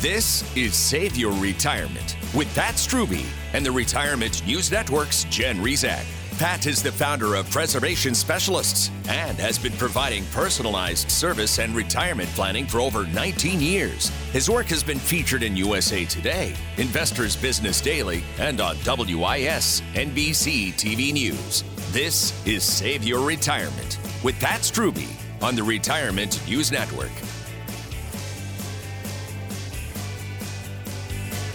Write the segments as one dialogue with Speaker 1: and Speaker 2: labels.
Speaker 1: This is Save Your Retirement with Pat Strubbe and the Retirement News Network's Jen Rizak. Pat is the founder of Preservation Specialists and has been providing personalized service and retirement planning for over 19 years. His work has been featured in USA Today, Investors Business Daily, and on WIS NBC TV News. This is Save Your Retirement with Pat Strubbe on the Retirement News Network.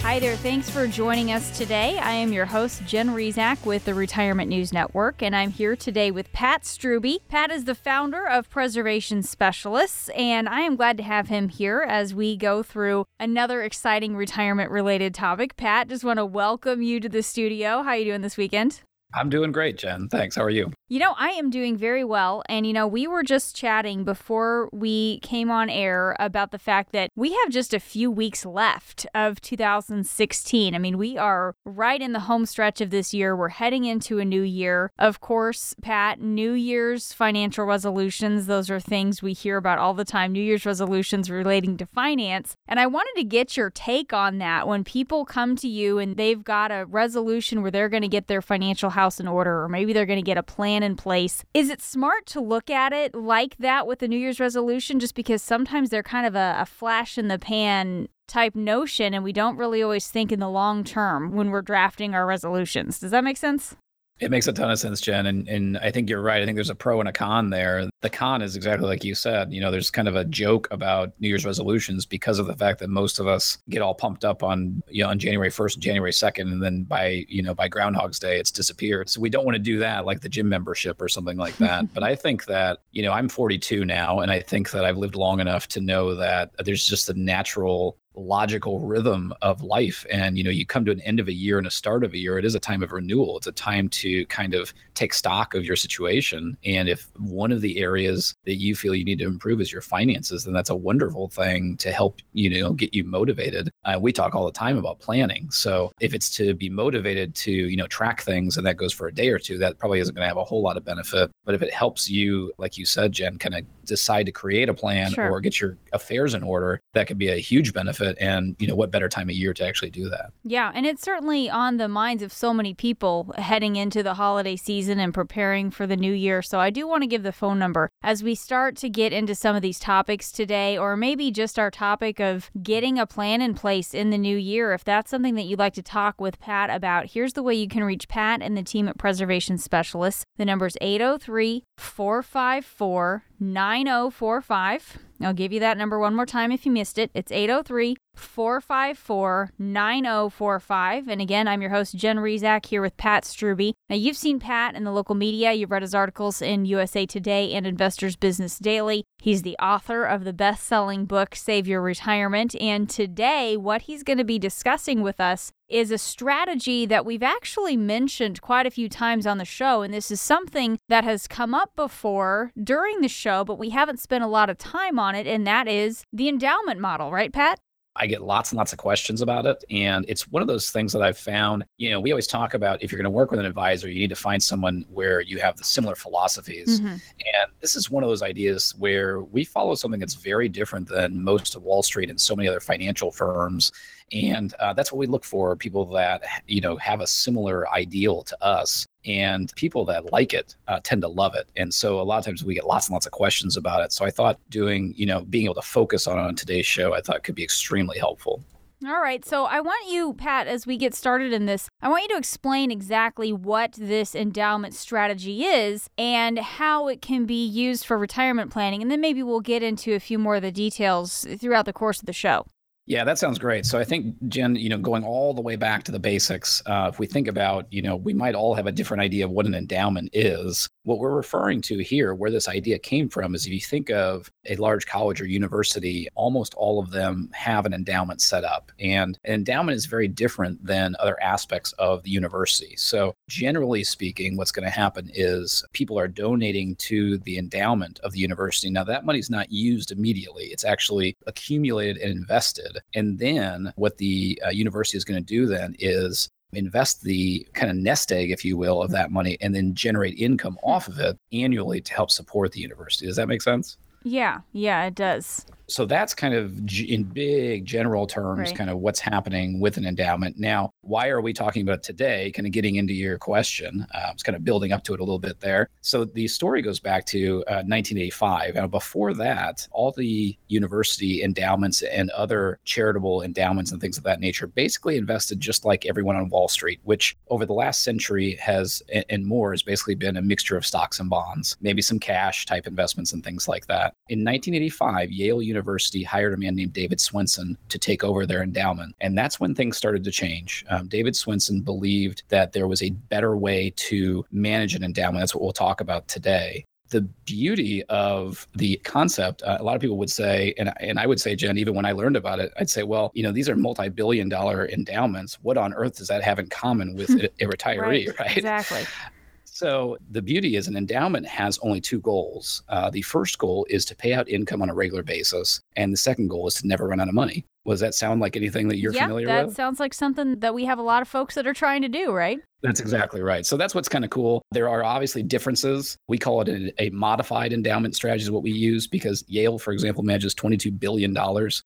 Speaker 2: Hi there. Thanks for joining us today. I am your host, Jen Rizak with the Retirement News Network, and I'm here today with Pat Strubbe. Pat is the founder of Preservation Specialists, and I am glad to have him here as we go through another exciting retirement related topic. Pat, just want to welcome you to the studio. How are you doing this weekend?
Speaker 3: I'm doing great, Jen. Thanks. How are you?
Speaker 2: You know, I am doing very well. And, you know, we were just chatting before we came on air about the fact that we have just a few weeks left of 2016. I mean, we are right in the home stretch of this year. We're heading into a new year. Of course, Pat, New Year's financial resolutions, those are things we hear about all the time. New Year's resolutions relating to finance. And I wanted to get your take on that when people come to you and they've got a resolution where they're going to get their financial house in order, or maybe they're going to get a plan plan in place. Is it smart to look at it like that with the New Year's resolution just because sometimes they're kind of a, a flash in the pan type notion and we don't really always think in the long term when we're drafting our resolutions? Does that make sense?
Speaker 3: It makes a ton of sense, Jen. And, and I think you're right. I think there's a pro and a con there. The con is exactly like you said. You know, there's kind of a joke about New Year's resolutions because of the fact that most of us get all pumped up on, you know, on January 1st, and January 2nd, and then by, you know, by Groundhog's Day, it's disappeared. So we don't want to do that like the gym membership or something like that. but I think that, you know, I'm 42 now, and I think that I've lived long enough to know that there's just a natural logical rhythm of life. And you know you come to an end of a year and a start of a year it is a time of renewal. It's a time to kind of take stock of your situation. And if one of the areas that you feel you need to improve is your finances then that's a wonderful thing to help you know get you motivated. Uh, we talk all the time about planning. So if it's to be motivated to you know track things and that goes for a day or two that probably isn't going to have a whole lot of benefit. But if it helps you like you said jen kind of decide to create a plan sure. or get your affairs in order that could be a huge benefit. And you know what better time of year to actually do that?
Speaker 2: Yeah and it's certainly on the minds of so many people heading into the holiday season and preparing for the new year. So i do want to give the phone number. As we start to get into some of these topics today or maybe just our topic of getting a plan in place in the new year if that's something that you'd like to talk with pat about here's the way you can reach pat and the team at preservation specialists. The number is 803 454 9045 I'll give you that number one more time if you missed it. It's 803 454 9045. And again, I'm your host, Jen Rizak, here with Pat Strubbe. Now, you've seen Pat in the local media. You've read his articles in USA Today and Investors Business Daily. He's the author of the best selling book, Save Your Retirement. And today, what he's going to be discussing with us is a strategy that we've actually mentioned quite a few times on the show. And this is something that has come up before during the show, but we haven't spent a lot of time on it. And that is the endowment model, right, Pat?
Speaker 3: I get lots and lots of questions about it. And it's one of those things that I've found, you know, we always talk about if you're going to work with an advisor, you need to find someone where you have the similar philosophies. Mm-hmm. And this is one of those ideas where we follow something that's very different than most of Wall Street and so many other financial firms and uh, that's what we look for people that you know have a similar ideal to us and people that like it uh, tend to love it and so a lot of times we get lots and lots of questions about it so i thought doing you know being able to focus on on today's show i thought could be extremely helpful
Speaker 2: all right. So I want you, Pat, as we get started in this, I want you to explain exactly what this endowment strategy is and how it can be used for retirement planning. And then maybe we'll get into a few more of the details throughout the course of the show.
Speaker 3: Yeah, that sounds great. So I think, Jen, you know, going all the way back to the basics, uh, if we think about, you know, we might all have a different idea of what an endowment is. What we're referring to here, where this idea came from, is if you think of a large college or university, almost all of them have an endowment set up. And an endowment is very different than other aspects of the university. So, generally speaking, what's going to happen is people are donating to the endowment of the university. Now, that money is not used immediately, it's actually accumulated and invested. And then what the uh, university is going to do then is invest the kind of nest egg, if you will, of that money and then generate income off of it annually to help support the university. Does that make sense?
Speaker 2: Yeah, yeah, it does.
Speaker 3: So that's kind of in big general terms, right. kind of what's happening with an endowment. Now, why are we talking about it today? Kind of getting into your question. Uh, I was kind of building up to it a little bit there. So the story goes back to uh, 1985. And before that, all the university endowments and other charitable endowments and things of that nature basically invested just like everyone on Wall Street, which over the last century has and more has basically been a mixture of stocks and bonds, maybe some cash type investments and things like that. In 1985, Yale University hired a man named David Swensen to take over their endowment. And that's when things started to change. Um, David Swensen believed that there was a better way to manage an endowment. That's what we'll talk about today the beauty of the concept, uh, a lot of people would say, and, and I would say, Jen, even when I learned about it, I'd say, well, you know, these are multi billion dollar endowments. What on earth does that have in common with a, a retiree, right, right?
Speaker 2: Exactly.
Speaker 3: So the beauty is an endowment has only two goals. Uh, the first goal is to pay out income on a regular basis, and the second goal is to never run out of money. Does that sound like anything that you're
Speaker 2: yep,
Speaker 3: familiar
Speaker 2: that
Speaker 3: with?
Speaker 2: That sounds like something that we have a lot of folks that are trying to do, right?
Speaker 3: That's exactly right. So that's what's kind of cool. There are obviously differences. We call it a, a, modified endowment strategy is what we use because Yale, for example, manages $22 billion.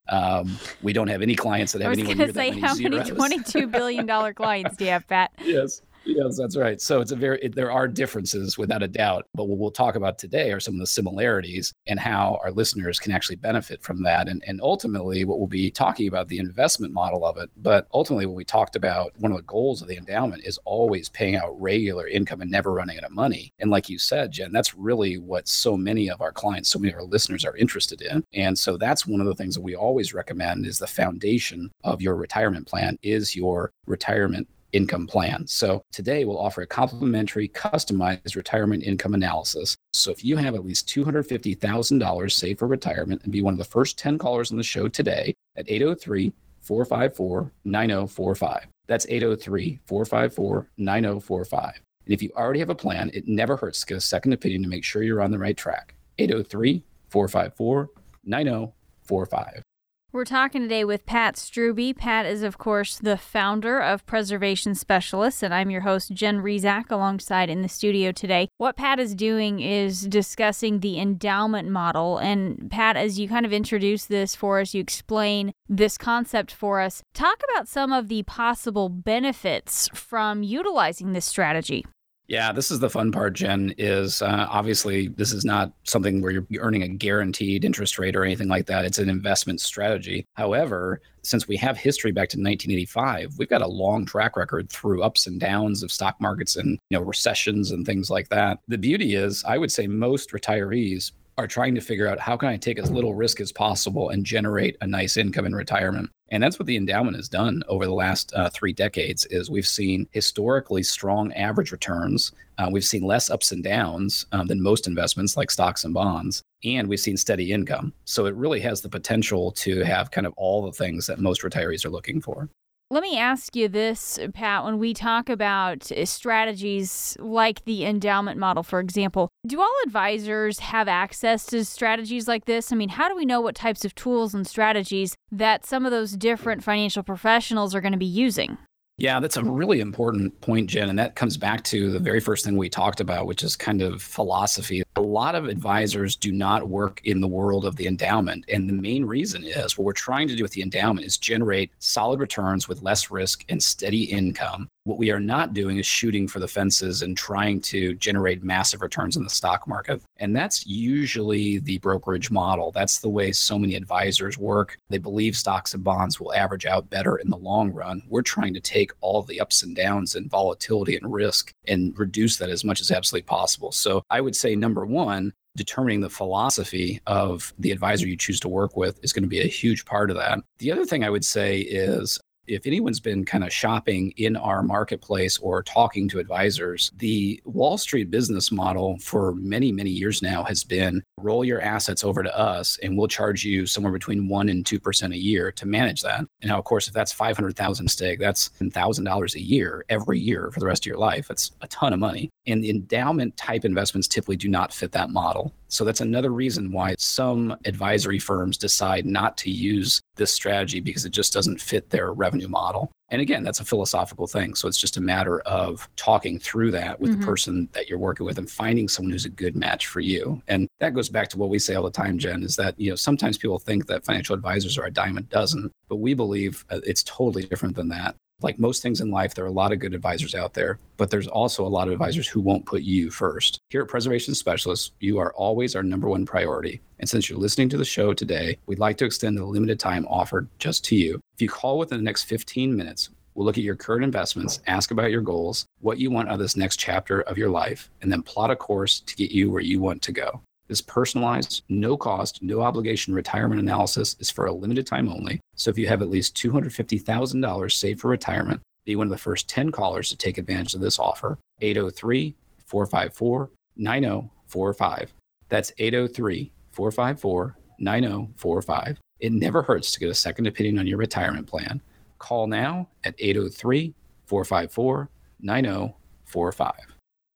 Speaker 3: Um, we don't have any clients that have anyone near
Speaker 2: say, how
Speaker 3: zeros.
Speaker 2: many $22 billion clients do you have, Pat?
Speaker 3: yes. Yes, that's right. So it's a very it, there are differences without a doubt, but what we'll talk about today are some of the similarities and how our listeners can actually benefit from that. And and ultimately, what we'll be talking about the investment model of it. But ultimately, when we talked about one of the goals of the endowment is always paying out regular income and never running out of money. And like you said, Jen, that's really what so many of our clients, so many of our listeners are interested in. And so that's one of the things that we always recommend is the foundation of your retirement plan is your retirement income plan. So today we'll offer a complimentary customized retirement income analysis. So if you have at least $250,000 saved for retirement and be one of the first 10 callers on the show today at 803 454 9045. That's 803 454 9045. And if you already have a plan, it never hurts to get a second opinion to make sure you're on the right track. 803 454 9045.
Speaker 2: We're talking today with Pat Strubbe. Pat is, of course, the founder of Preservation Specialists, and I'm your host, Jen Rizak, alongside in the studio today. What Pat is doing is discussing the endowment model. And Pat, as you kind of introduce this for us, you explain this concept for us. Talk about some of the possible benefits from utilizing this strategy.
Speaker 3: Yeah, this is the fun part, Jen. Is uh, obviously this is not something where you're earning a guaranteed interest rate or anything like that. It's an investment strategy. However, since we have history back to 1985, we've got a long track record through ups and downs of stock markets and you know recessions and things like that. The beauty is, I would say most retirees are trying to figure out how can I take as little risk as possible and generate a nice income in retirement. And that's what the endowment has done over the last uh, three decades. Is we've seen historically strong average returns. Uh, we've seen less ups and downs um, than most investments like stocks and bonds, and we've seen steady income. So it really has the potential to have kind of all the things that most retirees are looking for.
Speaker 2: Let me ask you this, Pat. When we talk about uh, strategies like the endowment model, for example, do all advisors have access to strategies like this? I mean, how do we know what types of tools and strategies that some of those different financial professionals are going to be using?
Speaker 3: Yeah, that's a really important point, Jen. And that comes back to the very first thing we talked about, which is kind of philosophy. A lot of advisors do not work in the world of the endowment. And the main reason is what we're trying to do with the endowment is generate solid returns with less risk and steady income what we are not doing is shooting for the fences and trying to generate massive returns in the stock market. And that's usually the brokerage model. That's the way so many advisors work. They believe stocks and bonds will average out better in the long run. We're trying to take all the ups and downs and volatility and risk and reduce that as much as absolutely possible. So I would say number one, determining the philosophy of the advisor you choose to work with is going to be a huge part of that. The other thing I would say is if anyone's been kind of shopping in our marketplace or talking to advisors, the Wall Street business model for many, many years now has been roll your assets over to us and we'll charge you somewhere between 1 and 2% a year to manage that. And now, of course, if that's 500,000 stake, that's $1,000 a year every year for the rest of your life. That's a ton of money. And the endowment type investments typically do not fit that model. So that's another reason why some advisory firms decide not to use this strategy because it just doesn't fit their revenue model. And again, that's a philosophical thing. So it's just a matter of talking through that with mm-hmm. the person that you're working with and finding someone who's a good match for you. And that goes back to what we say all the time, Jen, is that, you know, sometimes people think that financial advisors are a dime a dozen, but we believe uh, it's totally different than that like most things in life, there are a lot of good advisors out there, but there's also a lot of advisors who won't put you first. Here at Preservation Specialists, you are always our number one priority. And since you're listening to the show today, we'd like to extend the limited time offered just to you. If you call within the next 15 minutes, we'll look at your current investments, ask about your goals, what you want out of this next chapter of your life, and then plot a course to get you where you want to go. This personalized, no cost, no obligation retirement analysis is for a limited time only. So if you have at least $250,000 saved for retirement, be one of the first 10 callers to take advantage of this offer. 803 454 9045. That's 803 454 9045. It never hurts to get a second opinion on your retirement plan. Call now at 803 454 9045.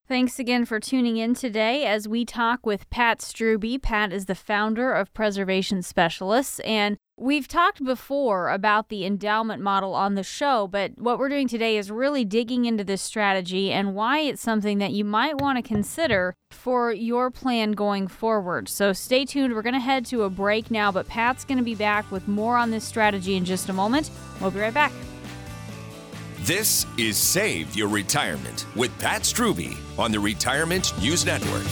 Speaker 2: Thanks again for tuning in today as we talk with Pat Strubbe. Pat is the founder of Preservation Specialists, and we've talked before about the endowment model on the show, but what we're doing today is really digging into this strategy and why it's something that you might want to consider for your plan going forward. So stay tuned. We're going to head to a break now, but Pat's going to be back with more on this strategy in just a moment. We'll be right back.
Speaker 1: This is Save Your Retirement with Pat Strubbe on the Retirement News Network.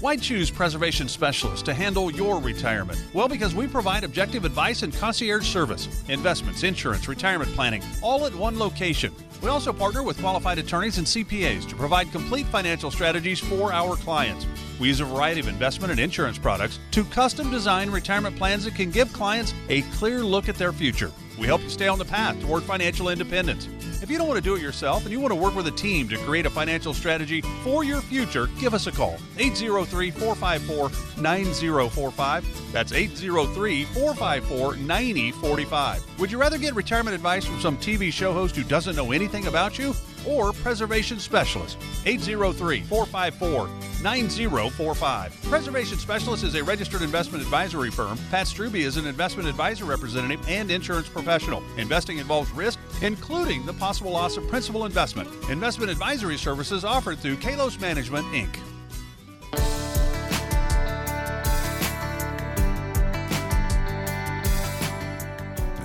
Speaker 4: Why choose Preservation Specialists to handle your retirement? Well, because we provide objective advice and concierge service, investments, insurance, retirement planning, all at one location. We also partner with qualified attorneys and CPAs to provide complete financial strategies for our clients. We use a variety of investment and insurance products to custom design retirement plans that can give clients a clear look at their future. We help you stay on the path toward financial independence. If you don't want to do it yourself and you want to work with a team to create a financial strategy for your future, give us a call. 803 454 9045. That's 803 454 9045. Would you rather get retirement advice from some TV show host who doesn't know anything about you? Or preservation specialist? 803 454 9045. Preservation Specialist is a registered investment advisory firm. Pat Strubbe is an investment advisor representative and insurance professional. Investing involves risk, including the possible loss of principal investment. Investment advisory services offered through Kalos Management, Inc.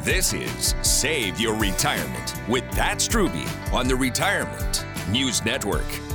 Speaker 1: This is Save Your Retirement with Pat Strubbe on the Retirement News Network.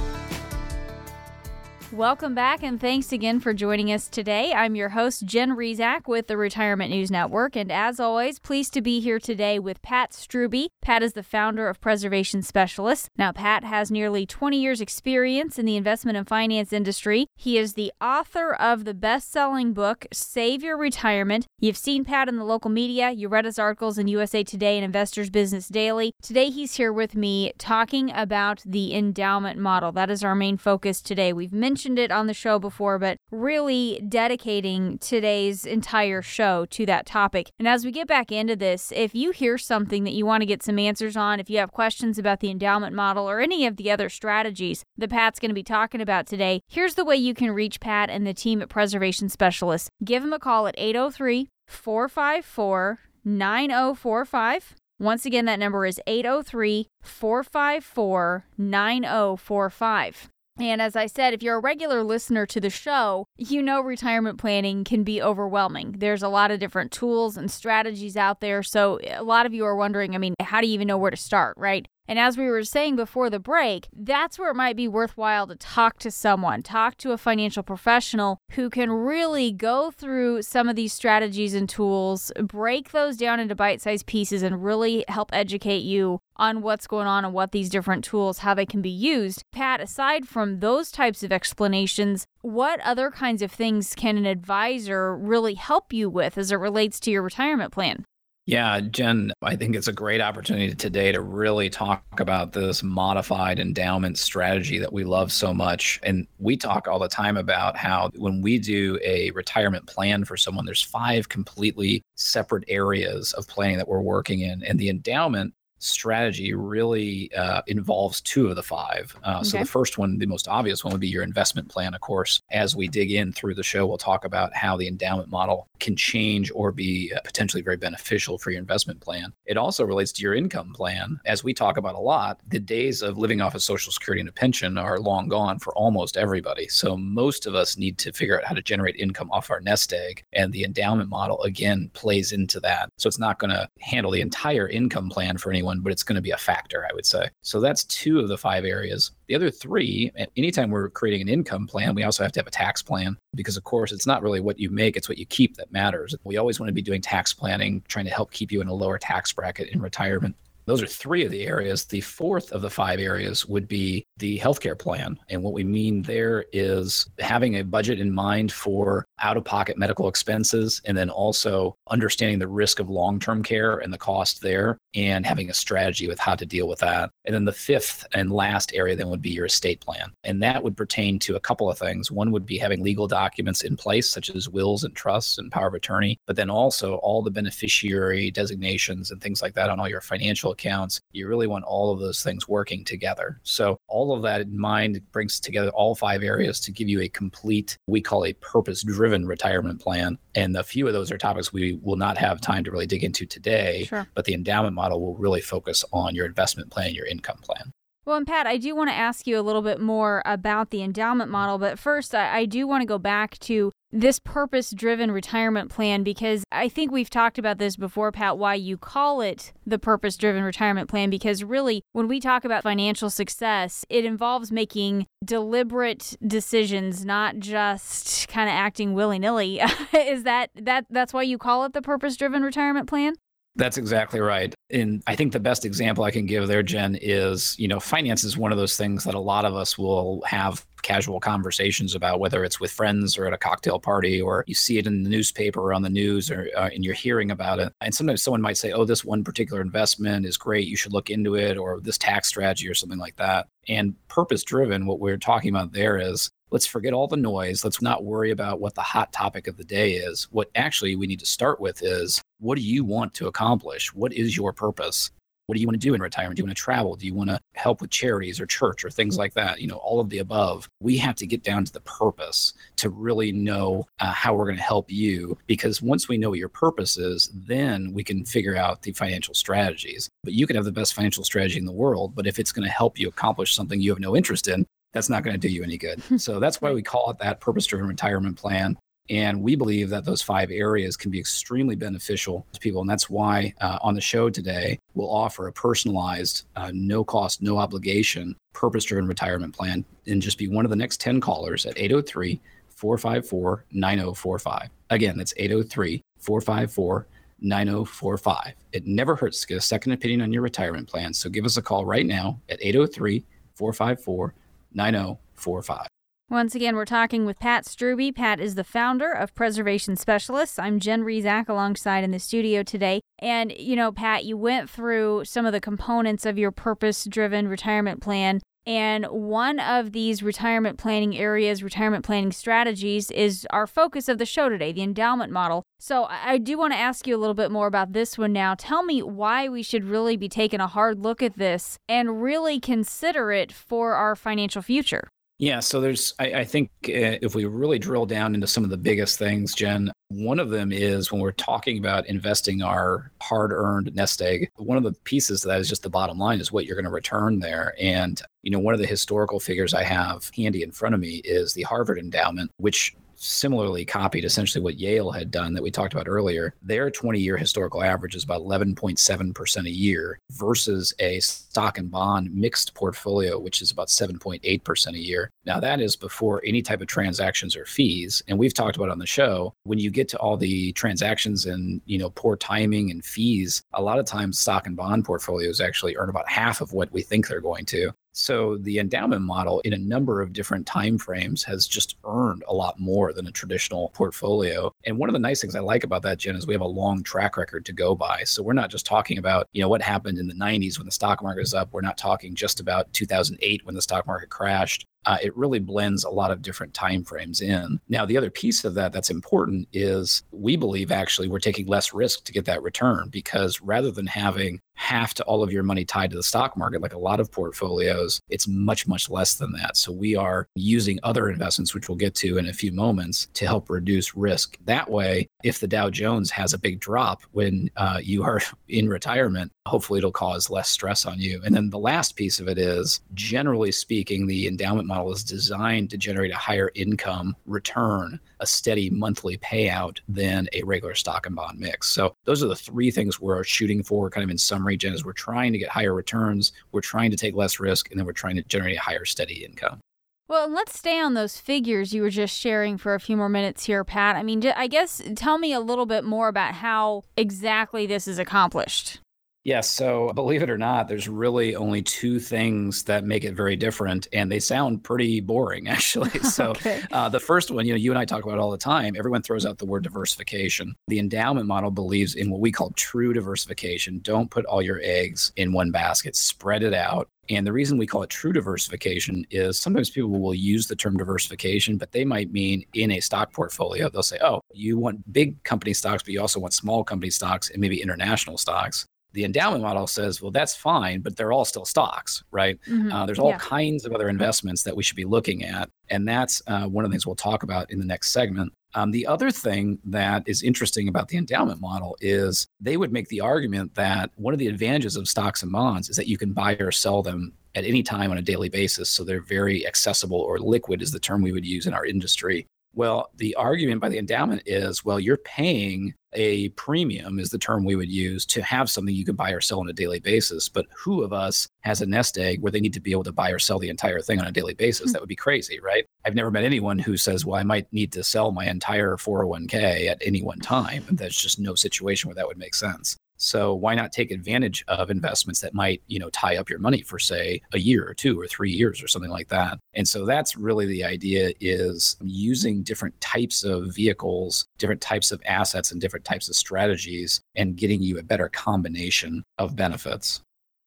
Speaker 2: Welcome back, and thanks again for joining us today. I'm your host, Jen Rizak with the Retirement News Network, and as always, pleased to be here today with Pat Strubbe. Pat is the founder of Preservation Specialists. Now, Pat has nearly 20 years' experience in the investment and finance industry. He is the author of the best selling book, Save Your Retirement. You've seen Pat in the local media, you read his articles in USA Today and Investors Business Daily. Today, he's here with me talking about the endowment model. That is our main focus today. We've mentioned mentioned it on the show before, but really dedicating today's entire show to that topic. And as we get back into this, if you hear something that you want to get some answers on, if you have questions about the endowment model or any of the other strategies that Pat's going to be talking about today, here's the way you can reach Pat and the team at Preservation Specialists. Give them a call at 803 454 9045. Once again, that number is 803 454 9045. And as I said, if you're a regular listener to the show, you know retirement planning can be overwhelming. There's a lot of different tools and strategies out there. So a lot of you are wondering, I mean, how do you even know where to start, right? And as we were saying before the break, that's where it might be worthwhile to talk to someone, talk to a financial professional who can really go through some of these strategies and tools, break those down into bite sized pieces, and really help educate you on what's going on and what these different tools, how they can be used. Pat, aside from those types of explanations, what other kinds of things can an advisor really help you with as it relates to your retirement plan?
Speaker 3: Yeah, Jen, I think it's a great opportunity today to really talk about this modified endowment strategy that we love so much. And we talk all the time about how when we do a retirement plan for someone, there's five completely separate areas of planning that we're working in. And the endowment strategy really uh, involves two of the five. Uh, okay. So the first one, the most obvious one, would be your investment plan. Of course, as we dig in through the show, we'll talk about how the endowment model can change or be uh, potentially very beneficial for your investment plan. It also relates to your income plan. As we talk about a lot, the days of living off of Social Security and a pension are long gone for almost everybody. So most of us need to figure out how to generate income off our nest egg. And the endowment model, again, plays into that. So it's not going to handle the entire income plan for anyone, but it's going to be a factor, I would say. So that's two of the five areas. The other three, anytime we're creating an income plan, we also have to have a tax plan because, of course, it's not really what you make, it's what you keep that matters. We always want to be doing tax planning, trying to help keep you in a lower tax bracket in retirement. Those are three of the areas. The fourth of the five areas would be the healthcare plan. And what we mean there is having a budget in mind for out of pocket medical expenses and then also understanding the risk of long term care and the cost there and having a strategy with how to deal with that. And then the fifth and last area then would be your estate plan. And that would pertain to a couple of things. One would be having legal documents in place, such as wills and trusts and power of attorney, but then also all the beneficiary designations and things like that on all your financial accounts. You really want all of those things working together. So, all of that in mind brings together all five areas to give you a complete, we call a purpose driven retirement plan. And a few of those are topics we will not have time to really dig into today, sure. but the endowment model will really focus on your investment plan, your income plan.
Speaker 2: Well, and Pat, I do want to ask you a little bit more about the endowment model, but first, I, I do want to go back to this purpose driven retirement plan because I think we've talked about this before, Pat, why you call it the purpose driven retirement plan. Because really, when we talk about financial success, it involves making deliberate decisions, not just kind of acting willy nilly. Is that, that that's why you call it the purpose driven retirement plan?
Speaker 3: That's exactly right. And I think the best example I can give there, Jen, is you know, finance is one of those things that a lot of us will have casual conversations about, whether it's with friends or at a cocktail party, or you see it in the newspaper or on the news, or uh, and you're hearing about it. And sometimes someone might say, "Oh, this one particular investment is great. You should look into it," or this tax strategy or something like that. And purpose driven, what we're talking about there is let's forget all the noise. Let's not worry about what the hot topic of the day is. What actually we need to start with is what do you want to accomplish? What is your purpose? What do you want to do in retirement? Do you want to travel? Do you want to help with charities or church or things like that? You know, all of the above. We have to get down to the purpose to really know uh, how we're going to help you. Because once we know what your purpose is, then we can figure out the financial strategies. But you can have the best financial strategy in the world, but if it's going to help you accomplish something you have no interest in, that's not going to do you any good. so that's why we call it that purpose driven retirement plan. And we believe that those five areas can be extremely beneficial to people. And that's why uh, on the show today, we'll offer a personalized, uh, no cost, no obligation, purpose driven retirement plan and just be one of the next 10 callers at 803 454 9045. Again, that's 803 454 9045. It never hurts to get a second opinion on your retirement plan. So give us a call right now at 803 454 9045.
Speaker 2: Once again, we're talking with Pat Strubbe. Pat is the founder of Preservation Specialists. I'm Jen Rizak alongside in the studio today. And, you know, Pat, you went through some of the components of your purpose driven retirement plan. And one of these retirement planning areas, retirement planning strategies, is our focus of the show today, the endowment model. So I do want to ask you a little bit more about this one now. Tell me why we should really be taking a hard look at this and really consider it for our financial future.
Speaker 3: Yeah, so there's, I, I think uh, if we really drill down into some of the biggest things, Jen, one of them is when we're talking about investing our hard earned nest egg, one of the pieces of that is just the bottom line is what you're going to return there. And, you know, one of the historical figures I have handy in front of me is the Harvard endowment, which similarly copied essentially what Yale had done that we talked about earlier. Their 20 year historical average is about 11.7% a year versus a stock and bond mixed portfolio, which is about 7.8% a year. Now, that is before any type of transactions or fees. And we've talked about on the show when you get to all the transactions and, you know, poor timing and fees, a lot of times stock and bond portfolios actually earn about half of what we think they're going to. So the endowment model in a number of different time frames has just earned a lot more than a traditional portfolio. And one of the nice things I like about that, Jen, is we have a long track record to go by. So we're not just talking about, you know, what happened in the 90s when the stock market was up. We're not talking just about 2008 when the stock market crashed. Uh, it really blends a lot of different time frames in. Now, the other piece of that that's important is we believe actually we're taking less risk to get that return because rather than having half to all of your money tied to the stock market, like a lot of portfolios, it's much, much less than that. So we are using other investments, which we'll get to in a few moments, to help reduce risk. That way, if the Dow Jones has a big drop when uh, you are in retirement, hopefully it'll cause less stress on you. And then the last piece of it is generally speaking, the endowment model is designed to generate a higher income return, a steady monthly payout than a regular stock and bond mix. So those are the three things we're shooting for, kind of in summary, Jen, is we're trying to get higher returns, we're trying to take less risk, and then we're trying to generate a higher steady income.
Speaker 2: Well, let's stay on those figures you were just sharing for a few more minutes here, Pat. I mean, I guess tell me a little bit more about how exactly this is accomplished.
Speaker 3: Yes. So, believe it or not, there's really only two things that make it very different, and they sound pretty boring, actually. So, okay. uh, the first one, you know, you and I talk about all the time. Everyone throws out the word diversification. The endowment model believes in what we call true diversification. Don't put all your eggs in one basket, spread it out. And the reason we call it true diversification is sometimes people will use the term diversification, but they might mean in a stock portfolio. They'll say, oh, you want big company stocks, but you also want small company stocks and maybe international stocks the endowment model says, well, that's fine, but they're all still stocks, right? Mm-hmm. Uh, there's all yeah. kinds of other investments that we should be looking at. And that's uh, one of the things we'll talk about in the next segment. Um, the other thing that is interesting about the endowment model is they would make the argument that one of the advantages of stocks and bonds is that you can buy or sell them at any time on a daily basis. So they're very accessible or liquid, is the term we would use in our industry. Well, the argument by the endowment is well, you're paying a premium, is the term we would use, to have something you can buy or sell on a daily basis. But who of us has a nest egg where they need to be able to buy or sell the entire thing on a daily basis? Mm-hmm. That would be crazy, right? I've never met anyone who says, well, I might need to sell my entire 401k at any one time. There's just no situation where that would make sense. So why not take advantage of investments that might, you know, tie up your money for say a year or two or 3 years or something like that. And so that's really the idea is using different types of vehicles, different types of assets and different types of strategies and getting you a better combination of benefits.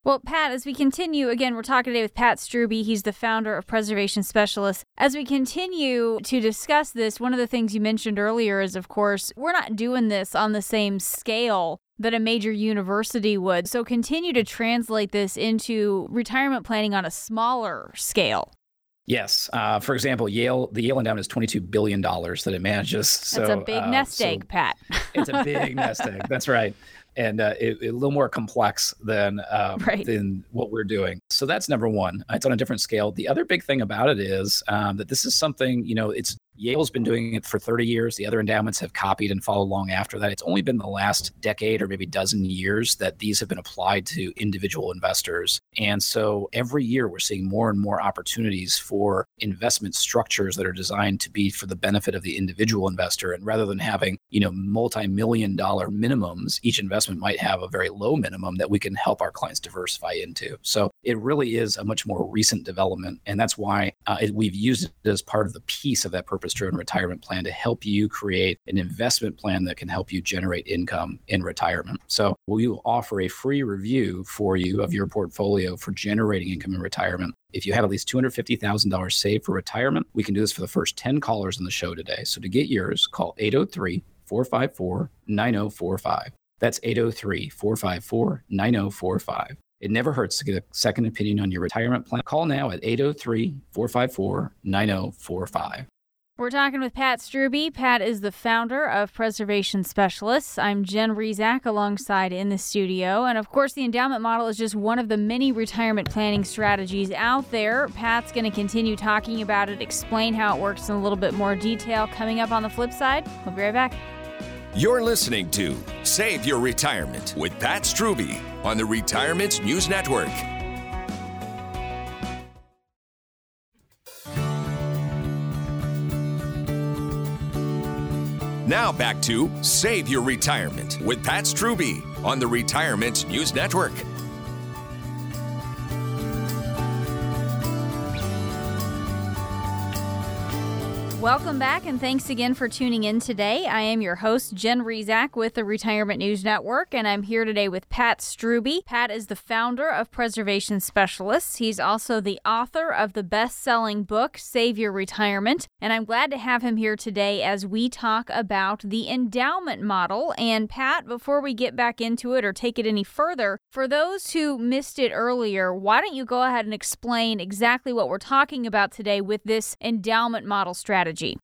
Speaker 2: Well, Pat, as we continue, again, we're talking today with Pat Strubbe. He's the founder of Preservation Specialists. As we continue to discuss this, one of the things you mentioned earlier is, of course, we're not doing this on the same scale that a major university would. So continue to translate this into retirement planning on a smaller scale.
Speaker 3: Yes. Uh, for example, Yale, the Yale endowment is $22 billion that it manages. So,
Speaker 2: That's a big uh, nest egg, so Pat.
Speaker 3: it's a big nest egg. That's right and uh, it, it, a little more complex than um, right. than what we're doing. So that's number one. It's on a different scale. The other big thing about it is um, that this is something you know it's Yale's been doing it for 30 years. The other endowments have copied and followed along after that. It's only been the last decade or maybe dozen years that these have been applied to individual investors. And so every year we're seeing more and more opportunities for investment structures that are designed to be for the benefit of the individual investor. And rather than having, you know, multi-million dollar minimums, each investment might have a very low minimum that we can help our clients diversify into. So it really is a much more recent development. And that's why uh, it, we've used it as part of the piece of that purpose purpose driven retirement plan to help you create an investment plan that can help you generate income in retirement. So, we will offer a free review for you of your portfolio for generating income in retirement. If you have at least $250,000 saved for retirement, we can do this for the first 10 callers on the show today. So, to get yours, call 803 454 9045. That's 803 454 9045. It never hurts to get a second opinion on your retirement plan. Call now at 803 454 9045.
Speaker 2: We're talking with Pat Strubbe. Pat is the founder of Preservation Specialists. I'm Jen Rizak alongside in the studio. And of course, the endowment model is just one of the many retirement planning strategies out there. Pat's going to continue talking about it, explain how it works in a little bit more detail coming up on the flip side. We'll be right back.
Speaker 1: You're listening to Save Your Retirement with Pat Strubbe on the Retirement News Network. Now back to Save Your Retirement with Pat Strubbe on the Retirement News Network.
Speaker 2: Welcome back, and thanks again for tuning in today. I am your host, Jen Rizak with the Retirement News Network, and I'm here today with Pat Strubbe. Pat is the founder of Preservation Specialists. He's also the author of the best selling book, Save Your Retirement, and I'm glad to have him here today as we talk about the endowment model. And Pat, before we get back into it or take it any further, for those who missed it earlier, why don't you go ahead and explain exactly what we're talking about today with this endowment model strategy? Strategy?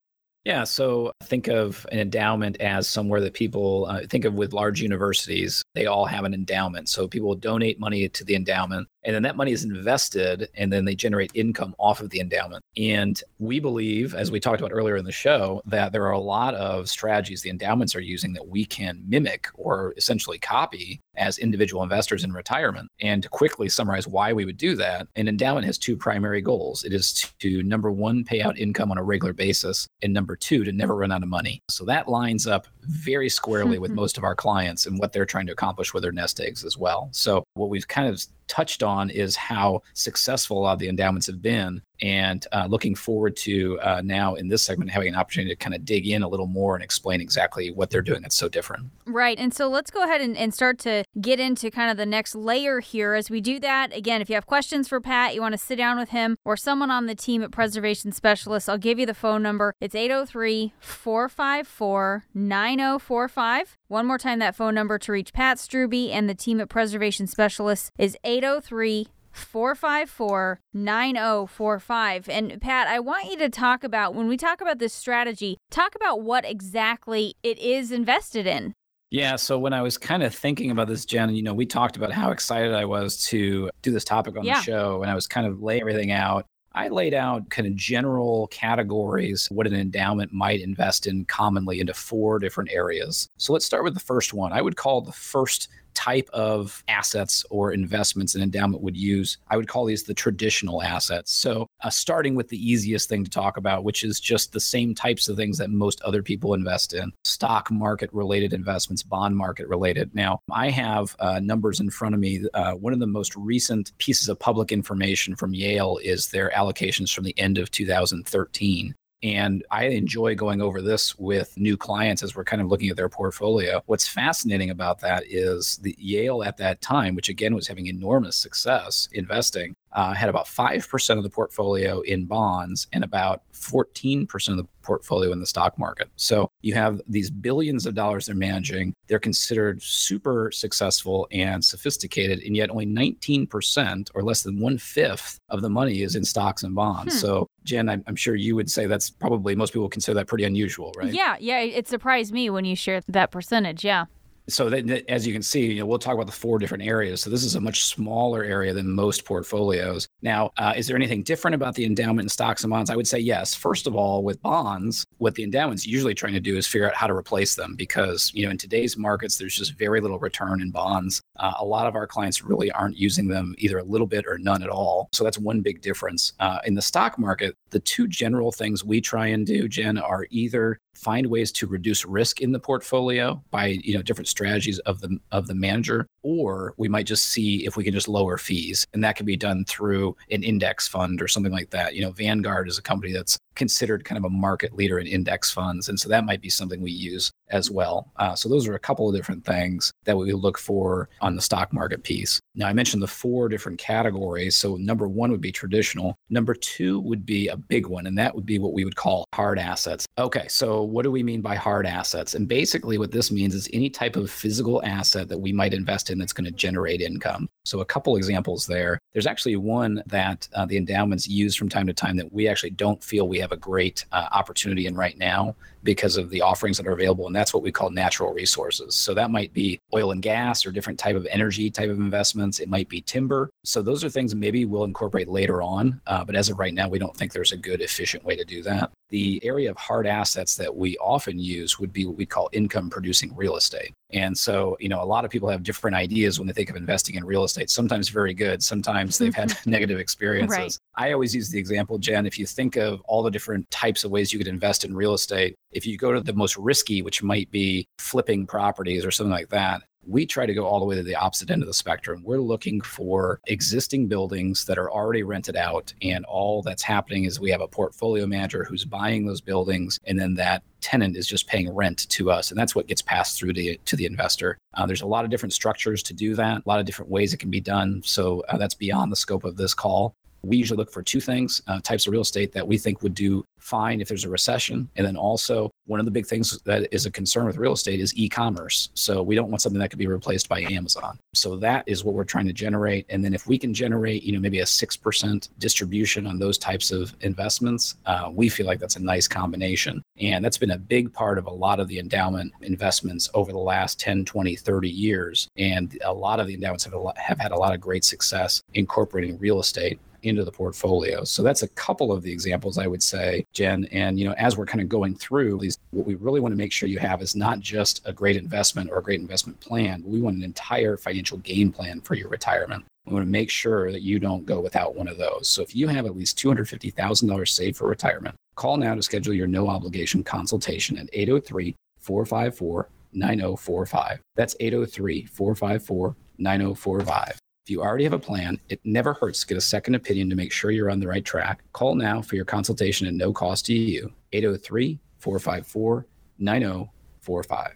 Speaker 3: Yeah, so think of an endowment as somewhere that people uh, think of with large universities. They all have an endowment. So people donate money to the endowment and then that money is invested and then they generate income off of the endowment and we believe as we talked about earlier in the show that there are a lot of strategies the endowments are using that we can mimic or essentially copy as individual investors in retirement. And to quickly summarize why we would do that an endowment has two primary goals. It is to number one pay out income on a regular basis and number two to never run out of money. So that lines up very squarely with most of our clients and what they're trying to accomplish with their nest eggs as well. So what we've kind of touched on is how successful a lot of the endowments have been and uh, looking forward to uh, now in this segment having an opportunity to kind of dig in a little more and explain exactly what they're doing that's so different.
Speaker 2: Right. And so let's go ahead and, and start to get into kind of the next layer here. As we do that, again, if you have questions for Pat, you want to sit down with him or someone on the team at Preservation Specialists, I'll give you the phone number. It's 803 454 9045. One more time, that phone number to reach Pat Strubbe and the team at Preservation Specialists is 803 454 9045. And Pat, I want you to talk about when we talk about this strategy, talk about what exactly it is invested in.
Speaker 3: Yeah. So when I was kind of thinking about this, Jen, you know, we talked about how excited I was to do this topic on yeah. the show, and I was kind of laying everything out. I laid out kind of general categories what an endowment might invest in commonly into four different areas. So let's start with the first one. I would call the first type of assets or investments an endowment would use. I would call these the traditional assets. So, uh, starting with the easiest thing to talk about, which is just the same types of things that most other people invest in stock market related investments, bond market related. Now, I have uh, numbers in front of me. Uh, one of the most recent pieces of public information from Yale is their allocations from the end of 2013. And I enjoy going over this with new clients as we're kind of looking at their portfolio. What's fascinating about that is the Yale at that time, which again was having enormous success investing, uh, had about 5% of the portfolio in bonds and about 14% of the portfolio in the stock market. So you have these billions of dollars they're managing. They're considered super successful and sophisticated, and yet only 19% or less than one fifth of the money is in stocks and bonds. Hmm. So, Jen, I'm, I'm sure you would say that's probably most people consider that pretty unusual, right?
Speaker 2: Yeah, yeah. It surprised me when you shared that percentage. Yeah
Speaker 3: so that, as you can see, you know, we'll talk about the four different areas. So this is a much smaller area than most portfolios. Now, uh, is there anything different about the endowment in stocks and bonds? I would say yes. First of all, with bonds, what the endowment's usually trying to do is figure out how to replace them because you know in today's markets, there's just very little return in bonds. Uh, a lot of our clients really aren't using them either a little bit or none at all. So that's one big difference. Uh, in the stock market, the two general things we try and do, Jen, are either find ways to reduce risk in the portfolio by you know different strategies of the of the manager or we might just see if we can just lower fees and that can be done through an index fund or something like that. You know vanguard is a company that's considered kind of a market leader in index funds and so that might be something we use as well. Uh, so those are a couple of different things that we look for on the stock market piece. Now i mentioned the four different categories so number one would be traditional. Number two would be a big one and that would be what we would call hard assets. Okay so what do we mean by hard assets? And basically what this means is any type of physical asset that we might invest in that's going to generate income. So, a couple examples there. There's actually one that uh, the endowments use from time to time that we actually don't feel we have a great uh, opportunity in right now because of the offerings that are available and that's what we call natural resources. So that might be oil and gas or different type of energy type of investments. It might be timber. So those are things maybe we'll incorporate later on uh, but as of right now we don't think there's a good efficient way to do that. The area of hard assets that we often use would be what we call income producing real estate. And so you know a lot of people have different ideas when they think of investing in real estate sometimes very good sometimes they've had negative experiences. Right. i always use the example jen if you think of all the different types of ways you could invest in real estate if you go to the most risky, which might be flipping properties or something like that, We try to go all the way to the opposite end of the spectrum. We're looking for existing buildings that are already rented out. And all that's happening is we have a portfolio manager who's buying those buildings. And then that tenant is just paying rent to us. And that's what gets passed through to, to the investor. Uh, there's a lot of different structures to do that, a lot of different ways it can be done. So uh, that's beyond the scope of this call. We usually look for two things uh, types of real estate that we think would do fine if there's a recession. And then also, one of the big things that is a concern with real estate is e commerce. So we don't want something that could be replaced by Amazon. So that is what we're trying to generate. And then if we can generate, you know, maybe a 6% distribution on those types of investments, uh, we feel like that's a nice combination. And that's been a big part of a lot of the endowment investments over the last 10, 20, 30 years. And a lot of the endowments have, lot, have had a lot of great success incorporating real estate into the portfolio. So that's a couple of the examples I would say, Jen. And you know, as we're kind of going through these, what we really want to make sure you have is not just a great investment or a great investment plan. We want an entire financial game plan for your retirement. We want to make sure that you don't go without one of those. So if you have at least $250,000 saved for retirement, call now to schedule your no obligation consultation at 803 454 9045. That's 803 454 9045. If you already have a plan, it never hurts to get a second opinion to make sure you're on the right track. Call now for your consultation at no cost to you. 803 454 9045.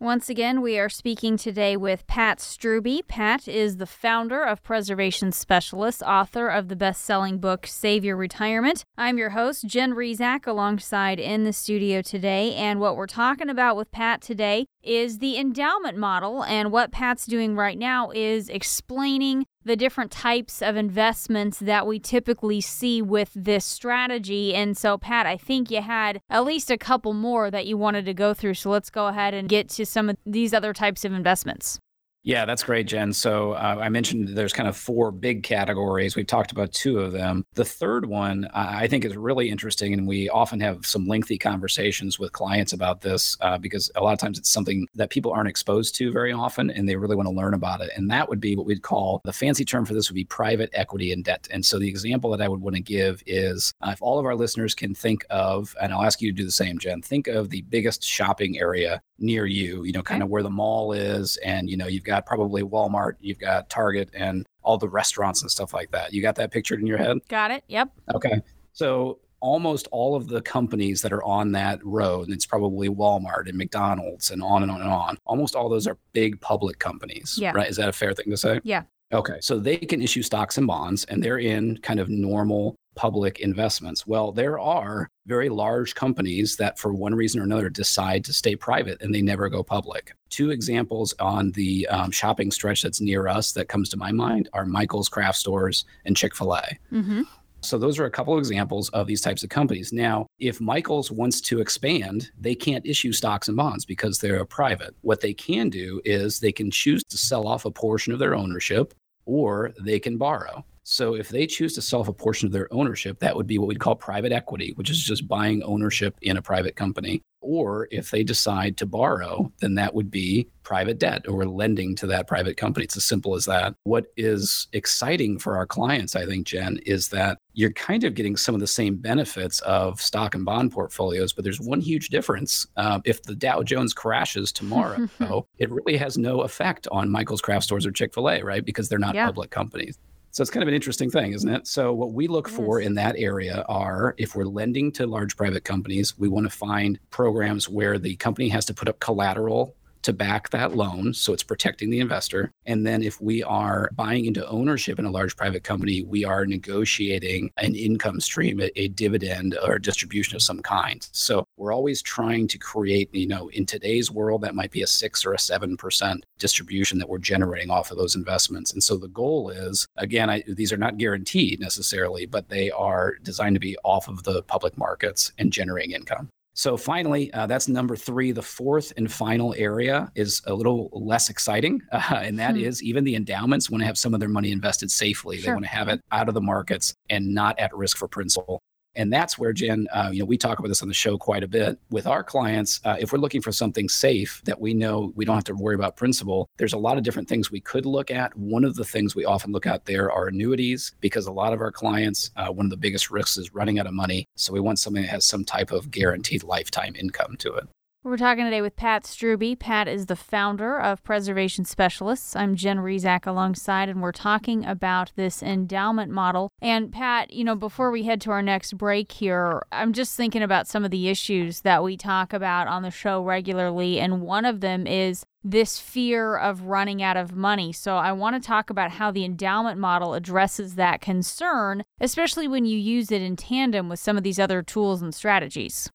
Speaker 2: Once again, we are speaking today with Pat Strubbe. Pat is the founder of Preservation Specialists, author of the best selling book Save Your Retirement. I'm your host, Jen Rizak, alongside in the studio today. And what we're talking about with Pat today is the endowment model. And what Pat's doing right now is explaining the different types of investments that we typically see with this strategy. And so, Pat, I think you had at least a couple more that you wanted to go through. So let's go ahead and get to some of these other types of investments.
Speaker 3: Yeah, that's great, Jen. So uh, I mentioned there's kind of four big categories. We've talked about two of them. The third one I think is really interesting, and we often have some lengthy conversations with clients about this uh, because a lot of times it's something that people aren't exposed to very often, and they really want to learn about it. And that would be what we'd call the fancy term for this would be private equity and debt. And so the example that I would want to give is uh, if all of our listeners can think of, and I'll ask you to do the same, Jen, think of the biggest shopping area near you, you know, kind of where the mall is. And, you know, you've got probably Walmart, you've got Target, and all the restaurants and stuff like that. You got that pictured in your head?
Speaker 2: Got it. Yep.
Speaker 3: Okay. So, almost all of the companies that are on that road, it's probably Walmart and McDonald's and on and on and on, almost all those are big public companies.
Speaker 2: Yeah.
Speaker 3: Right. Is that a fair thing to say?
Speaker 2: Yeah.
Speaker 3: Okay. So they can issue stocks and bonds and they're in kind of normal public investments. Well, there are very large companies that, for one reason or another, decide to stay private and they never go public. Two examples on the um, shopping stretch that's near us that comes to my mind are Michael's Craft Stores and Chick fil A. Mm-hmm. So, those are a couple of examples of these types of companies. Now, if Michael's wants to expand, they can't issue stocks and bonds because they're a private. What they can do is they can choose to sell off a portion of their ownership or they can borrow. So if they choose to sell off a portion of their ownership, that would be what we'd call private equity, which is just buying ownership in a private company. Or if they decide to borrow, then that would be private debt or lending to that private company. It's as simple as that. What is exciting for our clients, I think, Jen, is that you're kind of getting some of the same benefits of stock and bond portfolios, but there's one huge difference. Uh, if the Dow Jones crashes tomorrow, it really has no effect on Michael's Craft Stores or Chick fil A, right? Because they're not yeah. public companies. So it's kind of an interesting thing, isn't it? So what we look yes. for in that area are if we're lending to large private companies, we want to find programs where the company has to put up collateral to back that loan. So it's protecting the investor. And then if we are buying into ownership in a large private company, we are negotiating an income stream, a, a dividend or a distribution of some kind. So we're always trying to create, you know, in today's world, that might be a six or a 7% distribution that we're generating off of those investments. And so the goal is, again, I, these are not guaranteed necessarily, but they are designed to be off of the public markets and generating income. So finally, uh, that's number three. The fourth and final area is a little less exciting, uh, and that hmm. is even the endowments want to have some of their money invested safely. Sure. They want to have it out of the markets and not at risk for principal. And that's where, Jen, uh, you know, we talk about this on the show quite a bit with our clients. Uh, if we're looking for something safe that we know we don't have to worry about principal, there's a lot of different things we could look at. One of the things we often look at there are annuities because a lot of our clients, uh, one of the biggest risks is running out of money. So we want something that has some type of guaranteed lifetime income to it.
Speaker 2: We're talking today with Pat Strubbe. Pat is the founder of Preservation Specialists. I'm Jen Rizak alongside, and we're talking about this endowment model. And Pat, you know, before we head to our next break here, I'm just thinking about some of the issues that we talk about on the show regularly. And one of them is this fear of running out of money. So I want to talk about how the endowment model addresses that concern, especially when you use it in tandem with some of these other tools and strategies.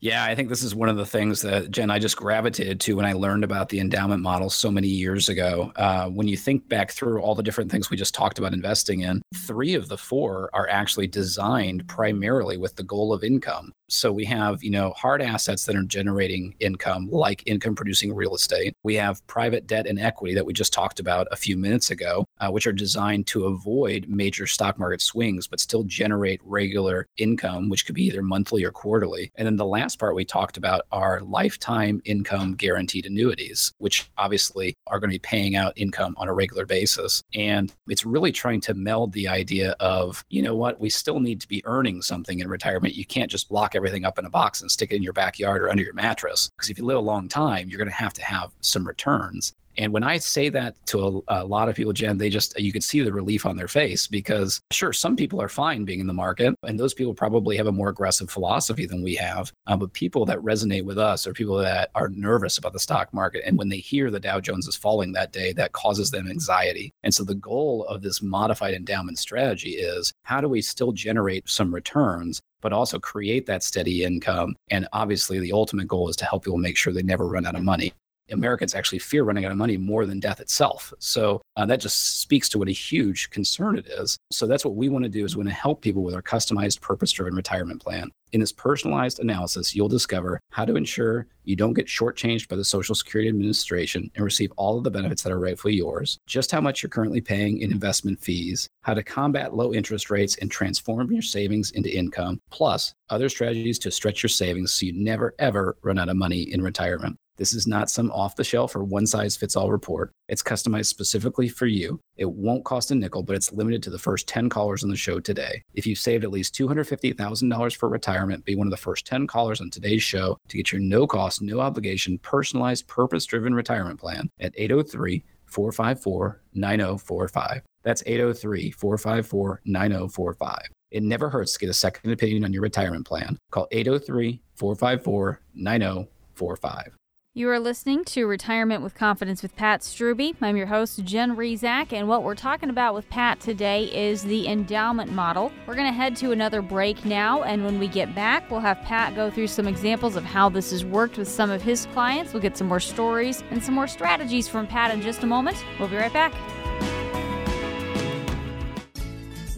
Speaker 3: Yeah, I think this is one of the things that Jen I just gravitated to when I learned about the endowment model so many years ago. Uh, when you think back through all the different things we just talked about investing in, three of the four are actually designed primarily with the goal of income. So we have, you know, hard assets that are generating income, like income producing real estate. We have private debt and equity that we just talked about a few minutes ago, uh, which are designed to avoid major stock market swings, but still generate regular income, which could be either monthly or quarterly. And then the last part we talked about are lifetime income guaranteed annuities, which obviously are going to be paying out income on a regular basis. And it's really trying to meld the idea of, you know what, we still need to be earning something in retirement. You can't just block everything up in a box and stick it in your backyard or under your mattress. Because if you live a long time, you're going to have to have some returns. And when I say that to a, a, lot of people, Jen, they just, you can see the relief on their face because, sure, some people are fine being in the market, and those people probably have a more aggressive philosophy than we have. Uh, but people that resonate with us are people that are nervous about the stock market. And when they hear the Dow Jones is falling that day, that causes them anxiety. And so the goal of this modified endowment strategy is how do we still generate some returns but also create that steady income. And obviously, the ultimate goal is to help people make sure they never run out of money. Americans actually fear running out of money more than death itself. So uh, that just speaks to what a huge concern it is. So that's what we want to do is we want to help people with our customized purpose-driven retirement plan. In this personalized analysis, you'll discover how to ensure you don't get shortchanged by the Social Security Administration and receive all of the benefits that are rightfully yours, just how much you're currently paying in investment fees, how to combat low interest rates and transform your savings into income, plus other strategies to stretch your savings so you never ever run out of money in retirement. This is not some off the shelf or one size fits all report. It's customized specifically for you. It won't cost a nickel, but it's limited to the first 10 callers on the show today. If you've saved at least $250,000 for retirement, be one of the first 10 callers on today's show to get your no cost, no obligation, personalized, purpose driven retirement plan at 803 454 9045. That's 803 454 9045. It never hurts to get a second opinion on your retirement plan. Call 803 454 9045.
Speaker 2: You are listening to Retirement with Confidence with Pat Strubbe. I'm your host, Jen Rizak, and what we're talking about with Pat today is the endowment model. We're going to head to another break now, and when we get back, we'll have Pat go through some examples of how this has worked with some of his clients. We'll get some more stories and some more strategies from Pat in just a moment. We'll be right back.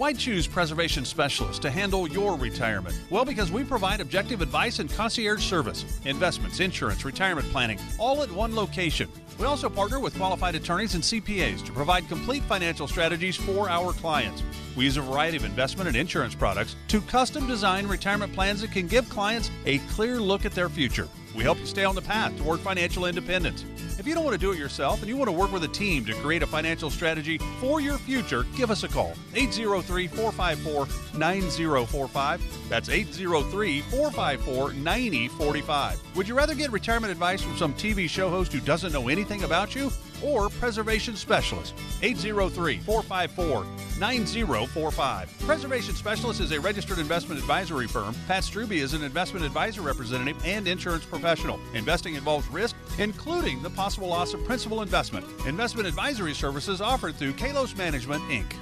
Speaker 4: Why choose Preservation Specialists to handle your retirement? Well, because we provide objective advice and concierge service, investments, insurance, retirement planning, all at one location. We also partner with qualified attorneys and CPAs to provide complete financial strategies for our clients. We use a variety of investment and insurance products to custom design retirement plans that can give clients a clear look at their future. We help you stay on the path toward financial independence. If you don't want to do it yourself and you want to work with a team to create a financial strategy for your future, give us a call. 803 454 9045. That's 803 454 9045. Would you rather get retirement advice from some TV show host who doesn't know anything about you? Or Preservation Specialist. 803 454 9045. Preservation Specialist is a registered investment advisory firm. Pat Strubbe is an investment advisor representative and insurance professional. Investing involves risk, including the possible loss of principal investment. Investment advisory services offered through Kalos Management, Inc.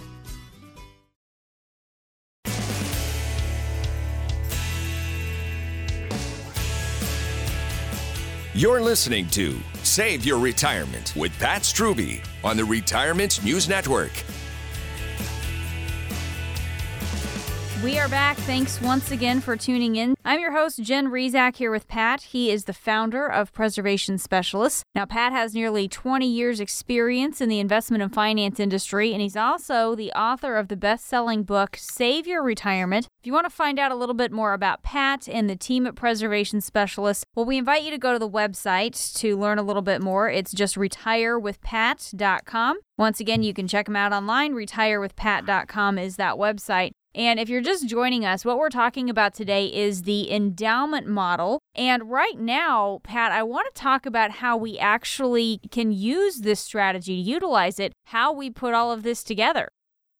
Speaker 1: You're listening to Save Your Retirement with Pat Strubbe on the Retirement News Network.
Speaker 2: We are back. Thanks once again for tuning in. I'm your host, Jen Rizak, here with Pat. He is the founder of Preservation Specialists. Now, Pat has nearly 20 years' experience in the investment and finance industry, and he's also the author of the best selling book, Save Your Retirement. If you want to find out a little bit more about Pat and the team at Preservation Specialists, well, we invite you to go to the website to learn a little bit more. It's just retirewithpat.com. Once again, you can check them out online. Retirewithpat.com is that website. And if you're just joining us, what we're talking about today is the endowment model. And right now, Pat, I want to talk about how we actually can use this strategy, utilize it, how we put all of this together.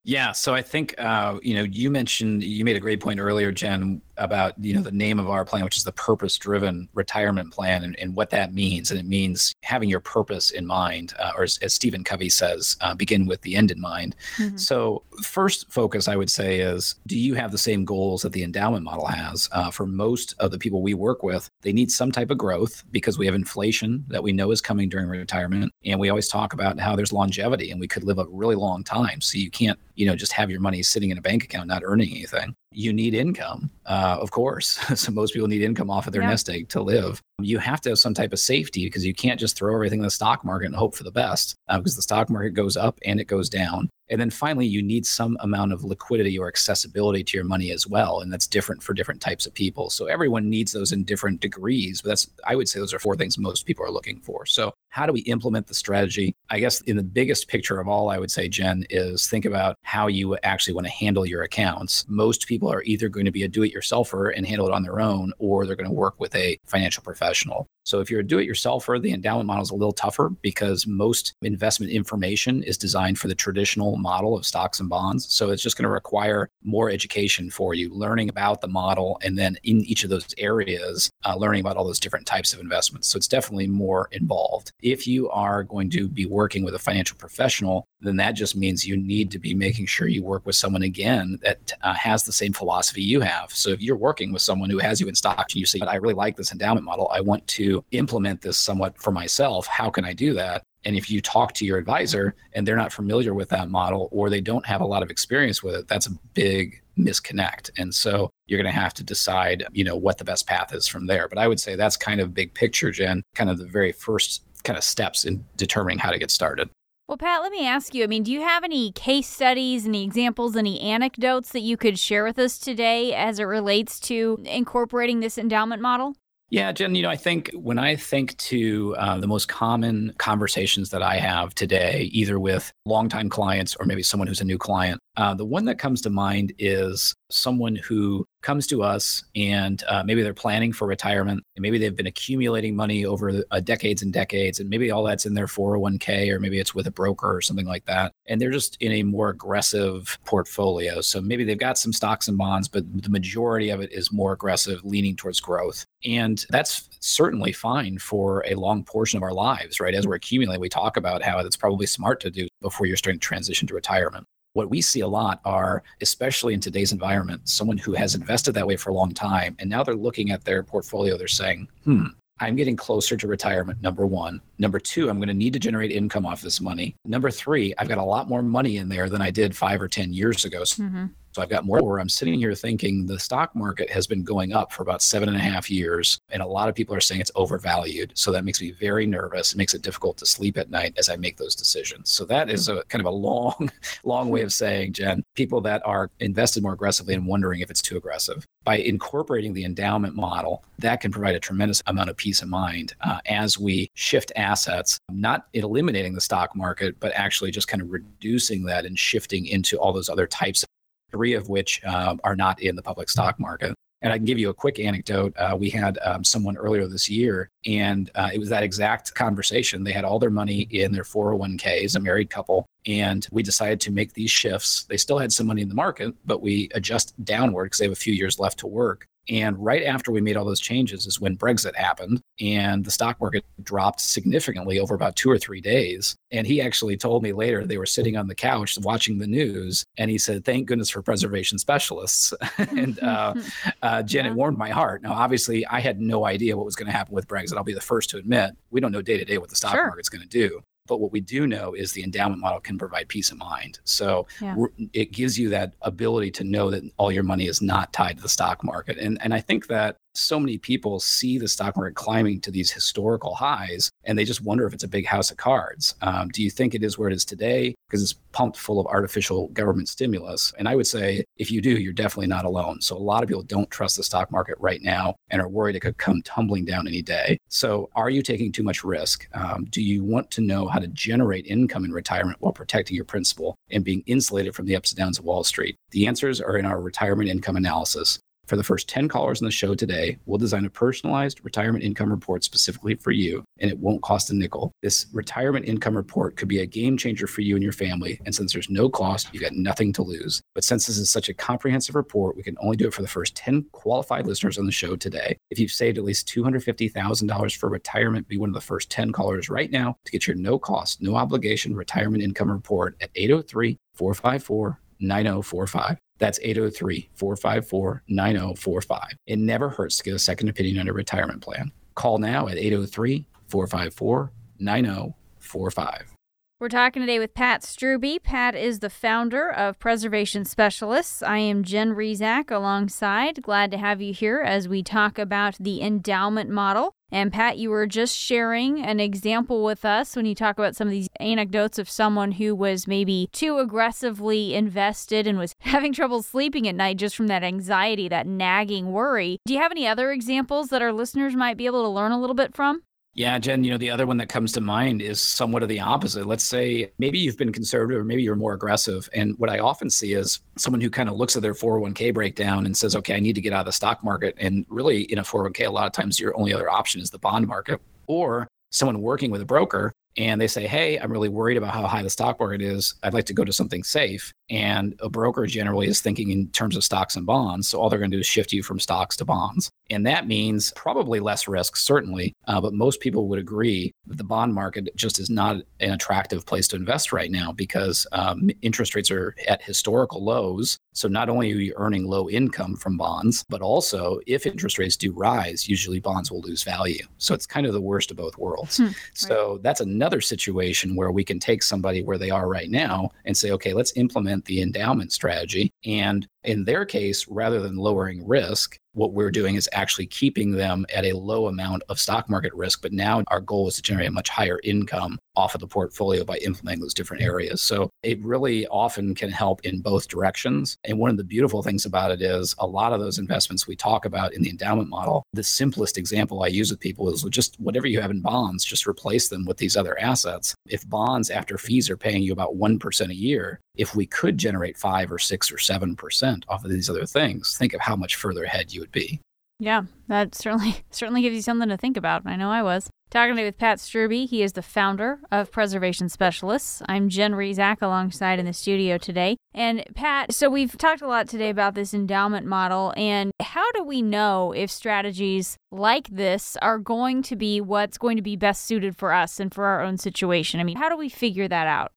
Speaker 3: Yeah, so I think uh, you know you mentioned you made a great point earlier, Jen, about you know the name of our plan, which is the purpose-driven retirement plan, and, and what that means. And it means having your purpose in mind, uh, or as, as, Stephen Covey says, uh, begin with the end in mind. Mm-hmm. So first focus, I would say, is do you have the same goals that the endowment model has? Uh, for most of the people we work with, they need some type of growth because we have inflation that we know is coming during retirement, and we always talk about how there's longevity and we could live a really long time. So you can't you know just have your money sitting in a bank account not earning anything you need income, uh, of course. so most people need income off of their yeah. nest egg to live. You have to have some type of safety because you can't just throw everything in the stock market and hope for the best uh, because the stock market goes up and it goes down. And then finally, you need some amount of liquidity or accessibility to your money as well. And that's different for different types of people. So everyone needs those in different degrees. But that's, I would say, those are four things most people are looking for. So, how do we implement the strategy? I guess in the biggest picture of all, I would say, Jen, is think about how you actually want to handle your accounts. Most people are either going to be a do it yourselfer and handle it on their own, or they're going to work with a financial professional. So if you're a do it yourselfer, the endowment model is a little tougher because most investment information is designed for the traditional model of stocks and bonds. So it's just going to require more education for you, learning about the model, and then in each of those areas, uh, learning about all those different types of investments. So it's definitely more involved. If you are going to be working with a financial professional, then that just means you need to be making sure you work with someone again that uh, has the same philosophy you have. So if you're working with someone who has you in stocks and you say, I really like this endowment model, I want to implement this somewhat for myself. How can I do that? And if you talk to your advisor and they're not familiar with that model or they don't have a lot of experience with it, that's a big misconnect. And so you're going to have to decide, you know, what the best path is from there. But I would say that's kind of big picture, Jen, kind of the very first kind of steps in determining how to get started.
Speaker 2: Well, Pat, let me ask you I mean, do you have any case studies, any examples, any anecdotes that you could share with us today as it relates to incorporating this endowment model?
Speaker 3: Yeah, Jen, you know, I think when I think to uh, the most common conversations that I have today, either with longtime clients or maybe someone who's a new client, uh, the one that comes to mind is someone who comes to us and uh, maybe they're planning for retirement and maybe they've been accumulating money over uh, decades and decades and maybe all that's in their 401k or maybe it's with a broker or something like that and they're just in a more aggressive portfolio. So maybe they've got some stocks and bonds but the majority of it is more aggressive leaning towards growth. And that's certainly fine for a long portion of our lives right? As we're accumulating we talk about how it's probably smart to do before you're starting to transition to retirement what we see a lot are, especially in today's environment, someone who has invested that way for a long time. And now they're looking at their portfolio, they're saying, hmm, I'm getting closer to retirement, number one. Number two, I'm going to need to generate income off this money. Number three, I've got a lot more money in there than I did five or 10 years ago. Mm-hmm. So I've got more where I'm sitting here thinking the stock market has been going up for about seven and a half years. And a lot of people are saying it's overvalued. So that makes me very nervous. It makes it difficult to sleep at night as I make those decisions. So that is a kind of a long, long way of saying, Jen, people that are invested more aggressively and wondering if it's too aggressive. By incorporating the endowment model, that can provide a tremendous amount of peace of mind uh, as we shift assets, not eliminating the stock market, but actually just kind of reducing that and shifting into all those other types three of which um, are not in the public stock market. And I can give you a quick anecdote. Uh, we had um, someone earlier this year, and uh, it was that exact conversation. They had all their money in their 401ks, a married couple, and we decided to make these shifts. They still had some money in the market, but we adjust downward because they have a few years left to work. And right after we made all those changes is when Brexit happened and the stock market dropped significantly over about two or three days. And he actually told me later they were sitting on the couch watching the news and he said, Thank goodness for preservation specialists. and uh, uh, Jen, yeah. it warmed my heart. Now, obviously, I had no idea what was going to happen with Brexit. I'll be the first to admit we don't know day to day what the stock sure. market's going to do. But what we do know is the endowment model can provide peace of mind. So yeah. it gives you that ability to know that all your money is not tied to the stock market. And, and I think that so many people see the stock market climbing to these historical highs and they just wonder if it's a big house of cards. Um, do you think it is where it is today? Because it's pumped full of artificial government stimulus. And I would say if you do, you're definitely not alone. So a lot of people don't trust the stock market right now and are worried it could come tumbling down any day. So are you taking too much risk? Um, do you want to know how to generate income in retirement while protecting your principal and being insulated from the ups and downs of Wall Street? The answers are in our retirement income analysis. For the first 10 callers on the show today, we'll design a personalized retirement income report specifically for you, and it won't cost a nickel. This retirement income report could be a game changer for you and your family. And since there's no cost, you've got nothing to lose. But since this is such a comprehensive report, we can only do it for the first 10 qualified listeners on the show today. If you've saved at least $250,000 for retirement, be one of the first 10 callers right now to get your no cost, no obligation retirement income report at 803 454 9045. That's 803 454 9045. It never hurts to get a second opinion on a retirement plan. Call now at 803 454 9045.
Speaker 2: We're talking today with Pat Strubbe. Pat is the founder of Preservation Specialists. I am Jen Rizak alongside. Glad to have you here as we talk about the endowment model. And Pat, you were just sharing an example with us when you talk about some of these anecdotes of someone who was maybe too aggressively invested and was having trouble sleeping at night just from that anxiety, that nagging worry. Do you have any other examples that our listeners might be able to learn a little bit from?
Speaker 3: Yeah, Jen, you know, the other one that comes to mind is somewhat of the opposite. Let's say maybe you've been conservative or maybe you're more aggressive. And what I often see is someone who kind of looks at their 401k breakdown and says, okay, I need to get out of the stock market. And really, in a 401k, a lot of times your only other option is the bond market. Or someone working with a broker and they say, Hey, I'm really worried about how high the stock market is. I'd like to go to something safe. And a broker generally is thinking in terms of stocks and bonds. So all they're going to do is shift you from stocks to bonds. And that means probably less risk, certainly. Uh, but most people would agree that the bond market just is not an attractive place to invest right now because um, interest rates are at historical lows. So not only are you earning low income from bonds, but also if interest rates do rise, usually bonds will lose value. So it's kind of the worst of both worlds. Hmm, so right. that's another situation where we can take somebody where they are right now and say, okay, let's implement the endowment strategy. And in their case, rather than lowering risk, what we're doing is actually keeping them at a low amount of stock market risk. But now our goal is to generate a much higher income off of the portfolio by implementing those different areas. So it really often can help in both directions. And one of the beautiful things about it is a lot of those investments we talk about in the endowment model, the simplest example I use with people is just whatever you have in bonds, just replace them with these other assets. If bonds after fees are paying you about 1% a year, if we could generate five or six or 7% off of these other things, think of how much further ahead you would be.
Speaker 2: Yeah, that certainly certainly gives you something to think about. I know I was. Talking today with Pat Strubbe. He is the founder of Preservation Specialists. I'm Jen Rizak alongside in the studio today. And Pat, so we've talked a lot today about this endowment model and how do we know if strategies like this are going to be what's going to be best suited for us and for our own situation? I mean, how do we figure that out?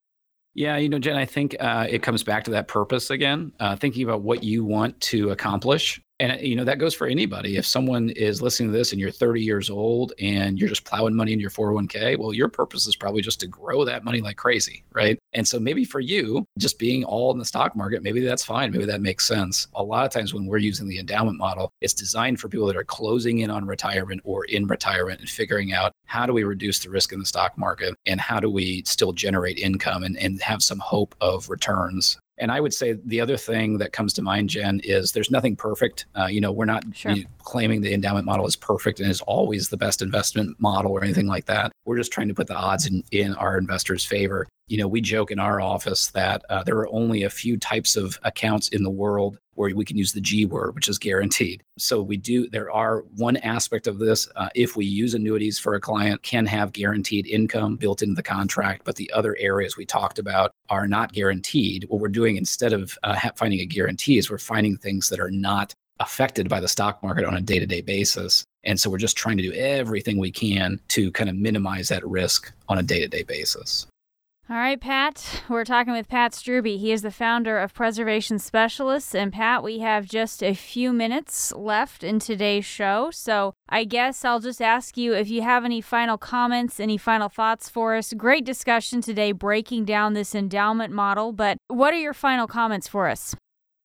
Speaker 3: Yeah, you know, Jen, I think uh, it comes back to that purpose again, uh, thinking about what you want to accomplish and uh, you know that goes for anybody. If someone is listening to this and you're 30 years old and you're just plowing money in your 401k well your purpose is probably just to grow that money like crazy right? And so maybe for you just being all in the stock market maybe that's fine. Maybe that makes sense. A lot of times when we're using the endowment model it's designed for people that are closing in on retirement or in retirement and figuring out how do we reduce the risk in the stock market and how do we still generate income and, and have some hope of returns and I would say the other thing that comes to mind, Jen, is there's nothing perfect. Uh, you know, we're not sure. you know, claiming the endowment model is perfect and is always the best investment model or anything like that. We're just trying to put the odds in, in our investors' favor. You know, we joke in our office that uh, there are only a few types of accounts in the world where we can use the G word, which is guaranteed. So we do, there are one aspect of this. Uh, if we use annuities for a client, can have guaranteed income built into the contract, but the other areas we talked about are not guaranteed. What we're doing instead of uh, finding a guarantee is we're finding things that are not affected by the stock market on a day to day basis. And so we're just trying to do everything we can to kind of minimize that risk on a day to day basis.
Speaker 2: All right, Pat, we're talking with Pat Strubbe. He is the founder of Preservation Specialists. And Pat, we have just a few minutes left in today's show. So I guess I'll just ask you if you have any final comments, any final thoughts for us. Great discussion today breaking down this endowment model. But what are your final comments for us?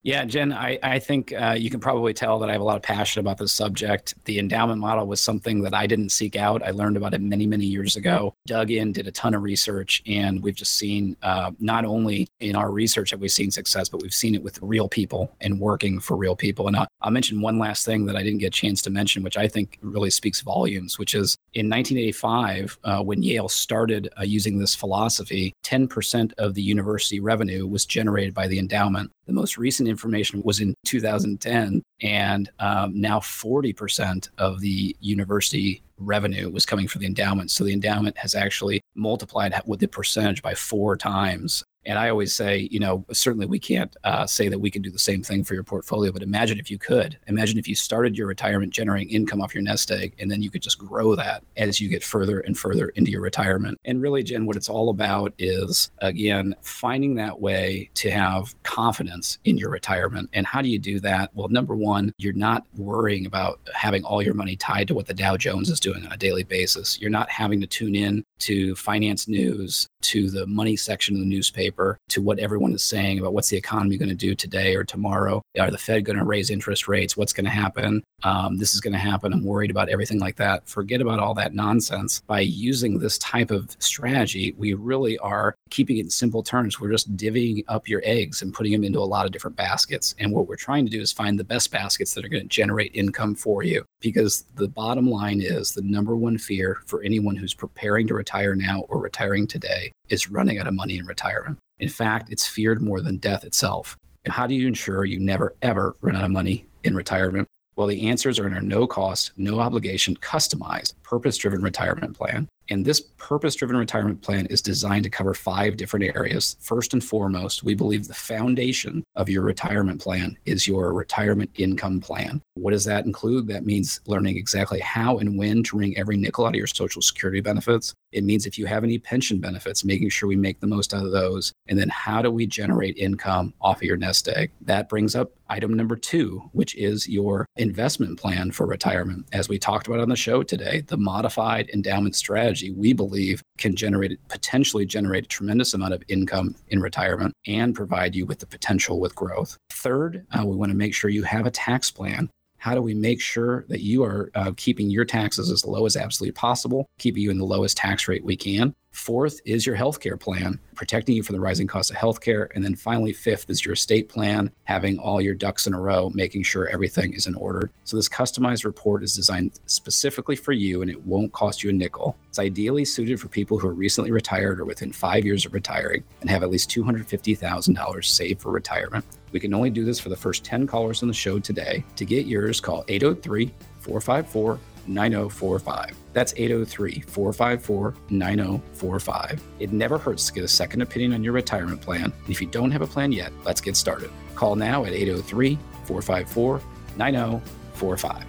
Speaker 3: Yeah, Jen, I, I think uh, you can probably tell that I have a lot of passion about this subject. The endowment model was something that I didn't seek out. I learned about it many, many years ago, dug in, did a ton of research, and we've just seen uh, not only in our research have we seen success, but we've seen it with real people and working for real people. And I'll, I'll mention one last thing that I didn't get a chance to mention, which I think really speaks volumes, which is in 1985, uh, when Yale started uh, using this philosophy, 10% of the university revenue was generated by the endowment. The most recent information was in 2010, and um, now 40% of the university revenue was coming from the endowment. So the endowment has actually multiplied with the percentage by four times and I always say, you know, certainly we can't uh, say that we can do the same thing for your portfolio, but imagine if you could. Imagine if you started your retirement generating income off your nest egg, and then you could just grow that as you get further and further into your retirement. And really, Jen, what it's all about is, again, finding that way to have confidence in your retirement. And how do you do that? Well, number one, you're not worrying about having all your money tied to what the Dow Jones is doing on a daily basis. You're not having to tune in to finance news, to the money section of the newspaper, to what everyone is saying about what's the economy going to do today or tomorrow. Are the Fed going to raise interest rates? What's going to happen? Um, this is going to happen. I'm worried about everything like that. Forget about all that nonsense. By using this type of strategy, we really are keeping it in simple terms. We're just divvying up your eggs and putting them into a lot of different baskets. And what we're trying to do is find the best baskets that are going to generate income for you. Because the bottom line is the number one fear for anyone who's preparing to retire now or retiring today is running out of money in retirement. In fact, it's feared more than death itself. And how do you ensure you never, ever run out of money in retirement? Well, the answers are in our no cost, no obligation, customized, purpose driven retirement plan. And this purpose driven retirement plan is designed to cover five different areas. First and foremost, we believe the foundation of your retirement plan is your retirement income plan. What does that include? That means learning exactly how and when to wring every nickel out of your Social Security benefits. It means if you have any pension benefits, making sure we make the most out of those. And then how do we generate income off of your nest egg? That brings up item number two, which is your investment plan for retirement. As we talked about on the show today, the modified endowment strategy, we believe, can generate potentially generate a tremendous amount of income in retirement and provide you with the potential with growth. Third, uh, we want to make sure you have a tax plan how do we make sure that you are uh, keeping your taxes as low as absolutely possible, keeping you in the lowest tax rate we can? Fourth is your healthcare plan, protecting you from the rising cost of healthcare. And then finally, fifth is your estate plan, having all your ducks in a row, making sure everything is in order. So, this customized report is designed specifically for you and it won't cost you a nickel. It's ideally suited for people who are recently retired or within five years of retiring and have at least $250,000 saved for retirement. We can only do this for the first 10 callers on the show today. To get yours, call 803 454 9045. That's 803 454 9045. It never hurts to get a second opinion on your retirement plan. And if you don't have a plan yet, let's get started. Call now at 803 454 9045.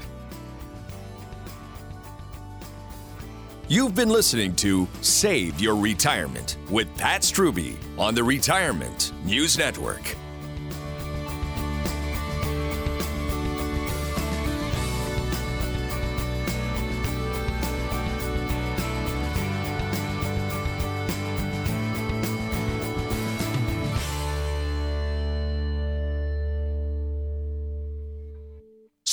Speaker 1: You've been listening to Save Your Retirement with Pat Strubbe on the Retirement News Network.